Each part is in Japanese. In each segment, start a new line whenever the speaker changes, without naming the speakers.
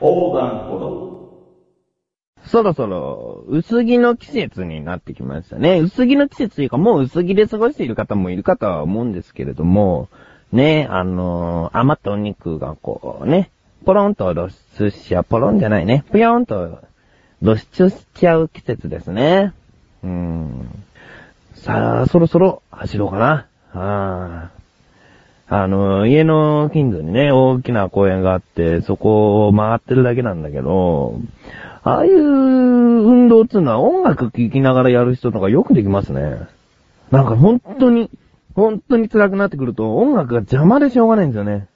横断歩道。
そろそろ、薄着の季節になってきましたね。薄着の季節というか、もう薄着で過ごしている方もいるかとは思うんですけれども、ね、あのー余ったお肉がこうね、ポロンと露出しちゃう、ポロンじゃないね、ぷよんと露出しちゃう季節ですね。うーん。さあ、そろそろ走ろうかな。あーあの、家の近所にね、大きな公園があって、そこを回ってるだけなんだけど、ああいう運動っていうのは音楽聴きながらやる人とかよくできますね。なんか本当に、本当に辛くなってくると音楽が邪魔でしょうがないんですよね。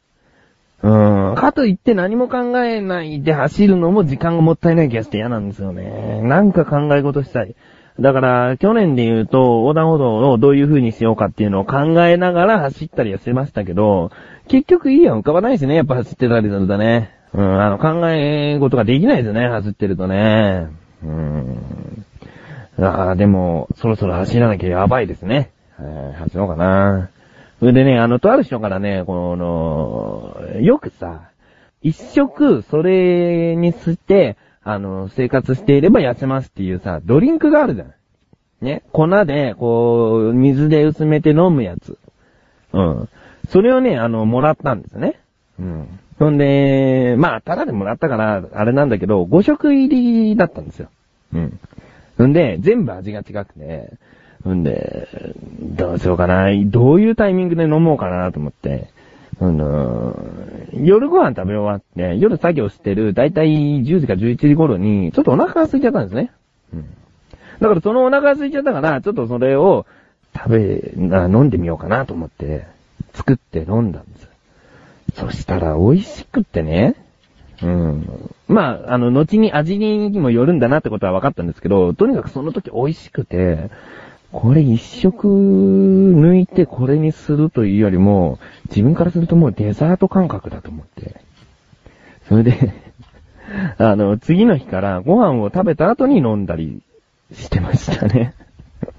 うん。かといって何も考えないで走るのも時間がもったいない気がして嫌なんですよね。なんか考え事したい。だから、去年で言うと、横断歩道をどういう風にしようかっていうのを考えながら走ったりはしてましたけど、結局いいやん浮かばないですね、やっぱ走ってたりするとね。うん、あの、考え事ができないですね、走ってるとね。うん。ああ、でも、そろそろ走らなきゃやばいですね。はい走ろうかな。それでね、あの、とある人からね、この、よくさ、一食それにして、あの、生活していれば痩せますっていうさ、ドリンクがあるじゃん。ね、粉で、こう、水で薄めて飲むやつ。うん。それをね、あの、もらったんですね。うん。そんで、まあ、ただでもらったから、あれなんだけど、5食入りだったんですよ。うん。ほんで、全部味が違くて、ほんで、どうしようかな、どういうタイミングで飲もうかなと思って、あの夜ご飯食べ終わって、夜作業してる、だいたい10時か11時頃に、ちょっとお腹が空いちゃったんですね。うん。だからそのお腹が空いちゃったから、ちょっとそれを食べ、な飲んでみようかなと思って、作って飲んだんです。そしたら美味しくってね。うん。まあ、あの、後に味にもよるんだなってことは分かったんですけど、とにかくその時美味しくて、これ一食抜いてこれにするというよりも、自分からするともうデザート感覚だと思って。それで、あの、次の日からご飯を食べた後に飲んだりしてましたね。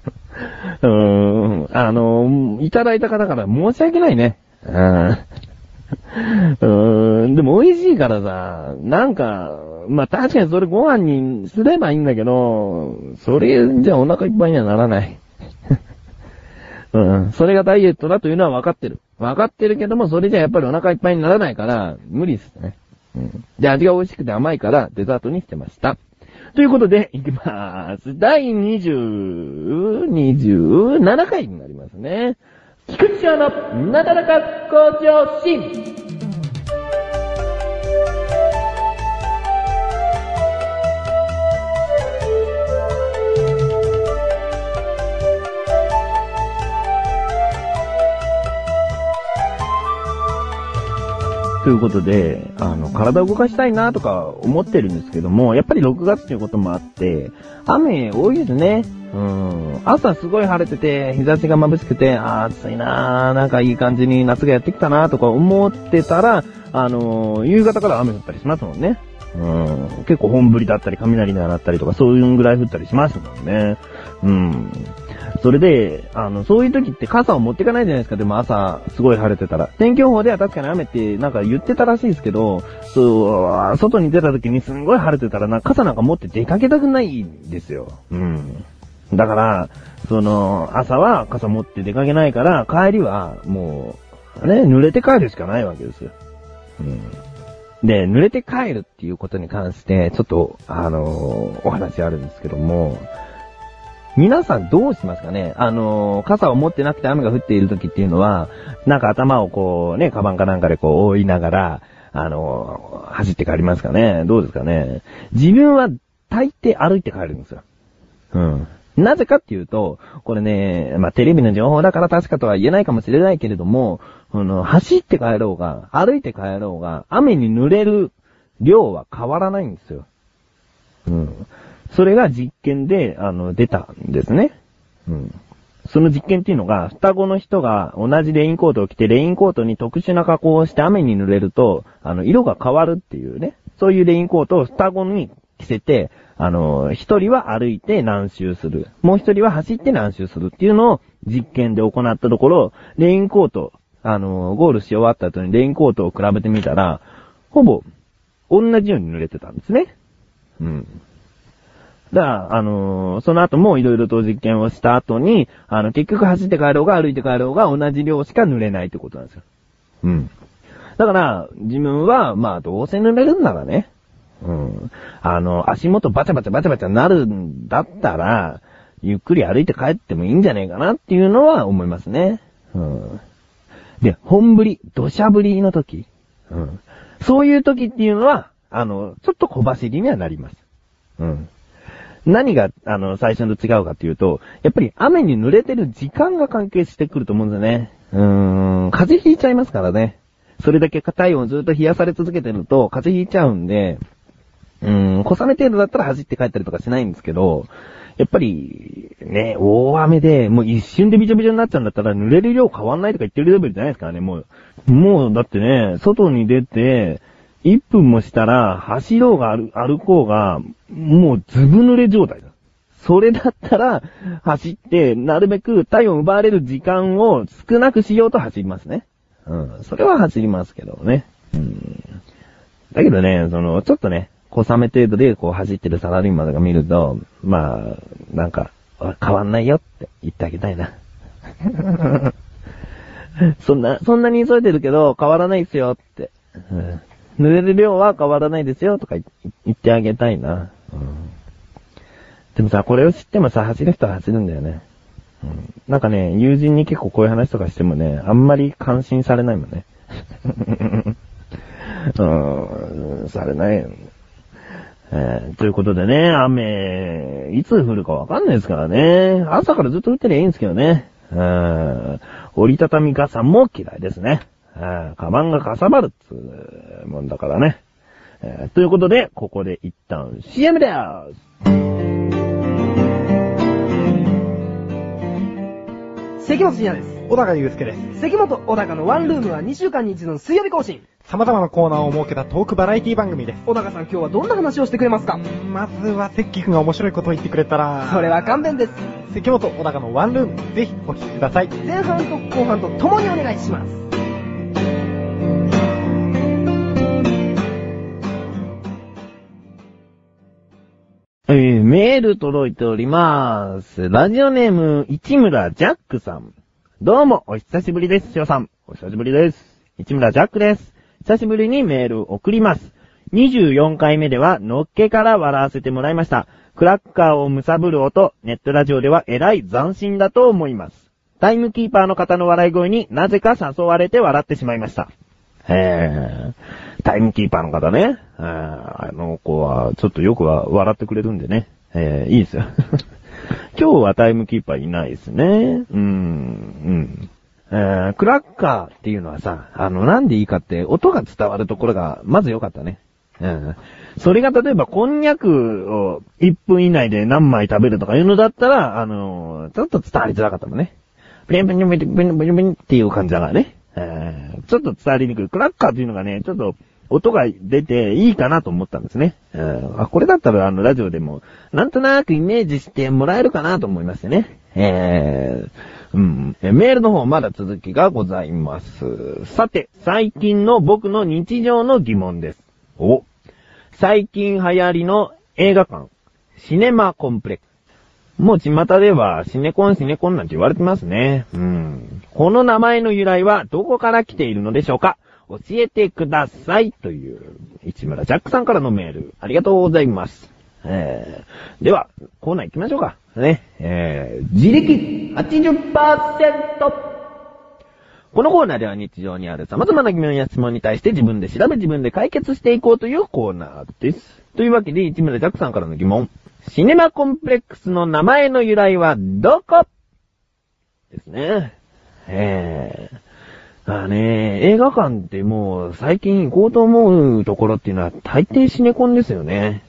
うーん、あの、いただいた方から申し訳ないね。うん。うーん、でも美味しいからさ、なんか、まあ確かにそれご飯にすればいいんだけど、それじゃお腹いっぱいにはならない。うん、それがダイエットだというのは分かってる。分かってるけども、それじゃやっぱりお腹いっぱいにならないから、無理ですね。うん。で、味が美味しくて甘いから、デザートにしてました。ということで、いきまーす。第20、27回になりますね。菊池翔のなだらか向上心。ということで、あの、体を動かしたいなとか思ってるんですけども、やっぱり6月ということもあって、雨多いですね。うん。朝すごい晴れてて、日差しが眩しくて、あ暑いなー、なんかいい感じに夏がやってきたなとか思ってたら、あのー夕方から雨降ったりしますもんね。うん。結構本降りだったり、雷が鳴ったりとか、そういうぐらい降ったりしますもんね。うん。それで、あの、そういう時って傘を持ってかないじゃないですか。でも朝、すごい晴れてたら。天気予報では確かに雨ってなんか言ってたらしいですけど、そう、外に出た時にすんごい晴れてたらな、傘なんか持って出かけたくないんですよ。うん。だから、その、朝は傘持って出かけないから、帰りはもう、ね、濡れて帰るしかないわけですよ。うん。で、濡れて帰るっていうことに関して、ちょっと、あのお話あるんですけども、皆さんどうしますかね？あの傘を持ってなくて雨が降っている時っていうのは、なんか頭をこうね、カバンかなんかでこう覆いながら、あの走って帰りますかね？どうですかね？自分は大抵歩いて帰るんですよ。うん。なぜかっていうと、これね、まあ、テレビの情報だから確かとは言えないかもしれないけれども、あの、走って帰ろうが、歩いて帰ろうが、雨に濡れる量は変わらないんですよ。うん。それが実験で、あの、出たんですね。うん。その実験っていうのが、双子の人が同じレインコートを着て、レインコートに特殊な加工をして雨に濡れると、あの、色が変わるっていうね。そういうレインコートを双子に着せて、あの、一人は歩いて何周する。もう一人は走って何周するっていうのを実験で行ったところ、レインコート、あの、ゴールし終わった後にレインコートを比べてみたら、ほぼ同じように濡れてたんですね。うん。だから、あのーその後もいろいろと実験をした後に、あの、結局走って帰ろうが歩いて帰ろうが同じ量しか濡れないってことなんですよ。うん。だから、自分は、まあ、どうせ濡れるんならね、うん。あの、足元バチャバチャバチャバチャなるんだったら、ゆっくり歩いて帰ってもいいんじゃねえかなっていうのは思いますね。うん。で、本降り、土砂降りの時。うん。そういう時っていうのは、あの、ちょっと小走りにはなります。うん。何が、あの、最初と違うかっていうと、やっぱり雨に濡れてる時間が関係してくると思うんですよね。うーん、風邪ひいちゃいますからね。それだけ体温をずっと冷やされ続けてると、風邪ひいちゃうんで、うーん、小雨程度だったら走って帰ったりとかしないんですけど、やっぱり、ね、大雨で、もう一瞬でびちょびちょになっちゃうんだったら、濡れる量変わんないとか言ってるレベルじゃないですからね、もう。もう、だってね、外に出て、1分もしたら、走ろうが歩歩こうが、もうずぶ濡れ状態だ。それだったら、走って、なるべく体温奪われる時間を少なくしようと走りますね。うん。それは走りますけどね。うん。だけどね、その、ちょっとね、小雨程度でこう走ってるサラリーマンとか見ると、まあ、なんか、変わんないよって言ってあげたいな。そんな、そんなに急いでるけど変わらないですよって。うん濡れる量は変わらないですよとか言ってあげたいな。うんでもさ、これを知ってもさ、走る人は走るんだよね。うんなんかね、友人に結構こういう話とかしてもね、あんまり感心されないもんね。うん、されない。えーということでね、雨、いつ降るかわかんないですからね。朝からずっと降ってりゃいいんですけどね。うん折りたたみ傘も嫌いですね。うんカバンがかさばるっつうもんだからね。えーということで、ここで一旦 CM でーす。
関本信也です。
小高祐介です。
関本小高のワンルームは2週間に一度の水曜日更新。
様々なコーナーを設けたトークバラエティ番組です。
小高さん今日はどんな話をしてくれますか？
まずは、関君が面白いことを言ってくれたら、
それは勘弁です。
関本小高のワンルーム、ぜひお聞きください。
前半と後半と共にお願いします。
メール届いております。ラジオネーム、市村ジャックさん。どうも、お久しぶりです、しおさん。お久しぶりです。市村ジャックです。久しぶりにメール送ります。24回目では、のっけから笑わせてもらいました。クラッカーを貪る音、ネットラジオではえらい斬新だと思います。タイムキーパーの方の笑い声になぜか誘われて笑ってしまいました。へー。タイムキーパーの方ね。あの子は、ちょっとよくは笑ってくれるんでね。えー、いいですよ。今日はタイムキーパーいないですね。うん、うん。えー、クラッカーっていうのはさ、あの、なんでいいかって、音が伝わるところが、まず良かったね。うん。それが例えば、こんにゃくを1分以内で何枚食べるとかいうのだったら、あのーちょっと伝わりづらかったもんね。プリンプリンプリンプリンプリンプリンっていう感じだからね。えーちょっと伝わりにくい。クラッカーっていうのがね、ちょっと音が出ていいかなと思ったんですね。うんあ、これだったらあのラジオでも、なんとなくイメージしてもらえるかなと思いましてね。えーうん、メールの方まだ続きがございます。さて、最近の僕の日常の疑問です。お最近流行りの映画館、シネマコンプレックス。もう巷ではシネコンシネコンなんて言われてますね。うん。この名前の由来はどこから来ているのでしょうか？教えてください。という、市村ジャックさんからのメール、ありがとうございます。えー、では、コーナー行きましょうか。ね。えー、自力 80%! このコーナーでは日常にある様々な疑問や質問に対して自分で調べ自分で解決していこうというコーナーです。というわけで、市村ジャックさんからの疑問。シネマコンプレックスの名前の由来はどこ？ですね。ええああね、映画館ってもう最近行こうと思うところっていうのは大抵シネコンですよね。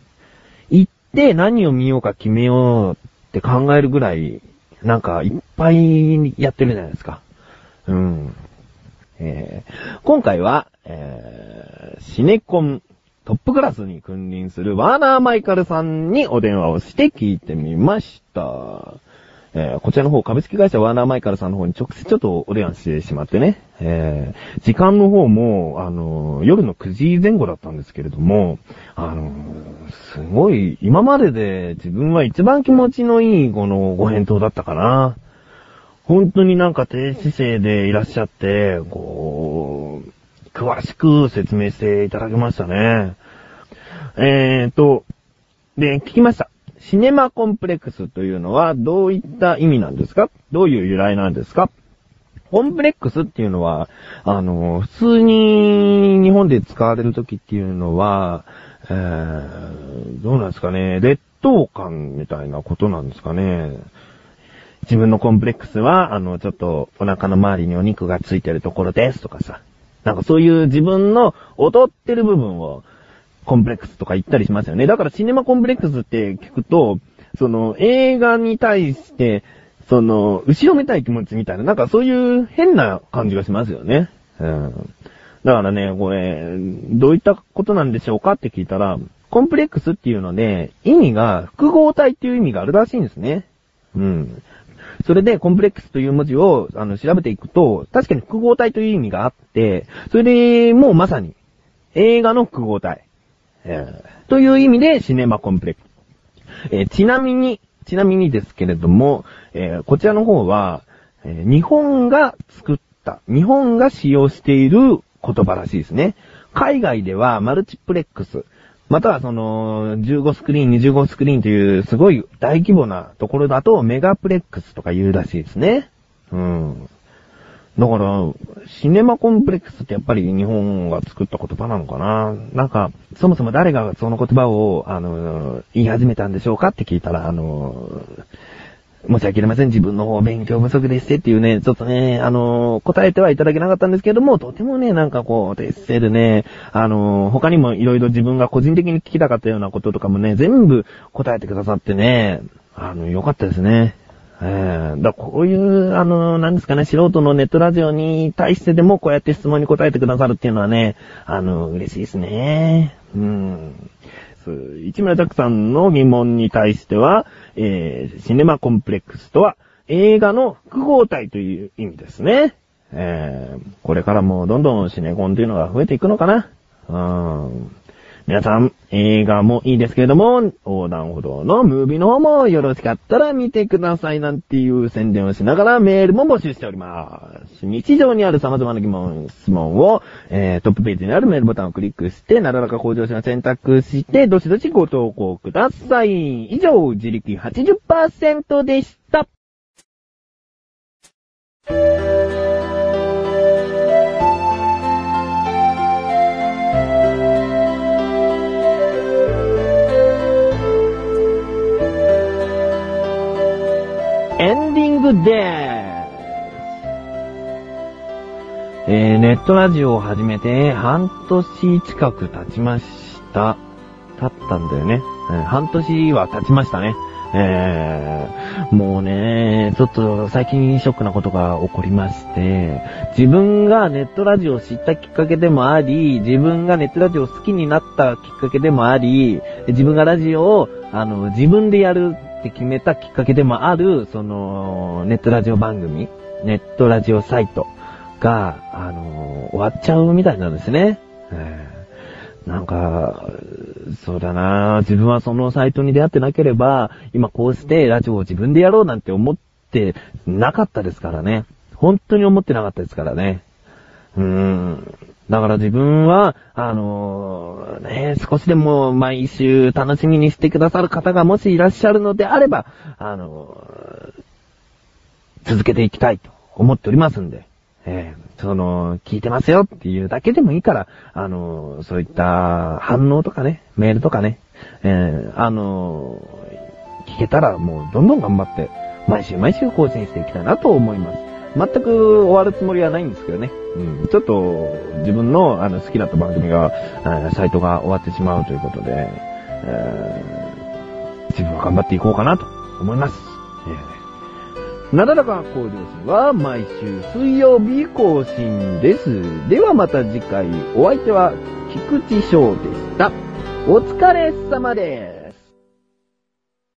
行って何を見ようか決めようって考えるぐらい、なんかいっぱいやってるじゃないですか。うん。えー今回は、えーシネコントップクラスに君臨するワーナー・マイカルさんにお電話をして聞いてみました。えーこちらの方、株式会社ワーナーマイカルさんの方に直接ちょっとお電話してしまってね、えー時間の方も、あのー夜の9時前後だったんですけれども、あのすごい、今までで自分は一番気持ちのいいこのご返答だったかな。本当になんか低姿勢でいらっしゃって、こう、詳しく説明していただきましたね。えーと、で、聞きました。シネマコンプレックスというのはどういった意味なんですか？どういう由来なんですか？コンプレックスっていうのは、あの、普通に日本で使われる時っていうのは、えー、どうなんですかね、劣等感みたいなことなんですかね？自分のコンプレックスは、あの、ちょっとお腹の周りにお肉がついてるところですとかさ。なんかそういう自分の劣ってる部分をコンプレックスとか言ったりしますよね。だからシネマコンプレックスって聞くと、その映画に対して、その、後ろめたい気持ちみたいな、なんかそういう変な感じがしますよね。うん。だからね、これ、どういったことなんでしょうかって聞いたら、コンプレックスっていうので、意味が複合体っていう意味があるらしいんですね。うん。それで、コンプレックスという文字を、あの、調べていくと、確かに複合体という意味があって、それで、もうまさに、映画の複合体。えという意味で、シネマコンプレックス。えーちなみに、ちなみにですけれども、えーこちらの方は、え日本が作った、日本が使用している言葉らしいですね。海外ではマルチプレックス、またはその、15スクリーン、25スクリーンというすごい大規模なところだとメガプレックスとか言うらしいですね。うん。だから、シネマコンプレックスってやっぱり日本が作った言葉なのかななんか、そもそも誰がその言葉を、あの、言い始めたんでしょうかって聞いたら、あの、申し訳ありません。自分の方勉強不足でしてっていうね、ちょっとね、あの、答えてはいただけなかったんですけども、とてもね、なんかこう、デッセルね、あの、他にもいろいろ自分が個人的に聞きたかったようなこととかもね、全部答えてくださってね、あの、よかったですね。ええだこういう、あの、なんですかね、素人のネットラジオに対してでもこうやって質問に答えてくださるっていうのはね、あの、嬉しいですね。うん。そう市村拓さんの疑問に対しては、えー、シネマコンプレックスとは、映画の複合体という意味ですね。えー、これからもどんどんシネコンというのが増えていくのかな。うん。皆さん、映画もいいですけれども、横断歩道のムービーの方もよろしかったら見てくださいなんていう宣伝をしながらメールも募集しております。日常にある様々な疑問、質問を、えー、トップページにあるメールボタンをクリックして、なだらか向上心を選択して、どしどしご投稿ください。以上、自力80%でした。グです。えー、ネットラジオを始めて半年近く経ちました。経ったんだよね。うん半年は経ちましたね。えー、もうね、ちょっと最近ショックなことが起こりまして、自分がネットラジオを知ったきっかけでもあり、自分がネットラジオを好きになったきっかけでもあり、自分がラジオを、あの、自分でやるって決めたきっかけでもある、その、ネットラジオ番組、ネットラジオサイトが、あの、終わっちゃうみたいなんですね。えーなんか、そうだな自分はそのサイトに出会ってなければ、今こうしてラジオを自分でやろうなんて思ってなかったですからね。本当に思ってなかったですからね。うん。だから自分は、あのね、少しでも毎週楽しみにしてくださる方がもしいらっしゃるのであれば、あの続けていきたいと思っておりますんで、えーその、聞いてますよっていうだけでもいいから、あのそういった反応とかね、メールとかね、えーあの聞けたらもうどんどん頑張って、毎週毎週更新していきたいなと思います。全く終わるつもりはないんですけどね。うん、ちょっと自分のあの好きだった番組が、サイトが終わってしまうということで、えー自分は頑張っていこうかなと思います。えーなだらか向上心は毎週水曜日更新です。ではまた次回、お相手は菊池翔でした。お疲れ様です。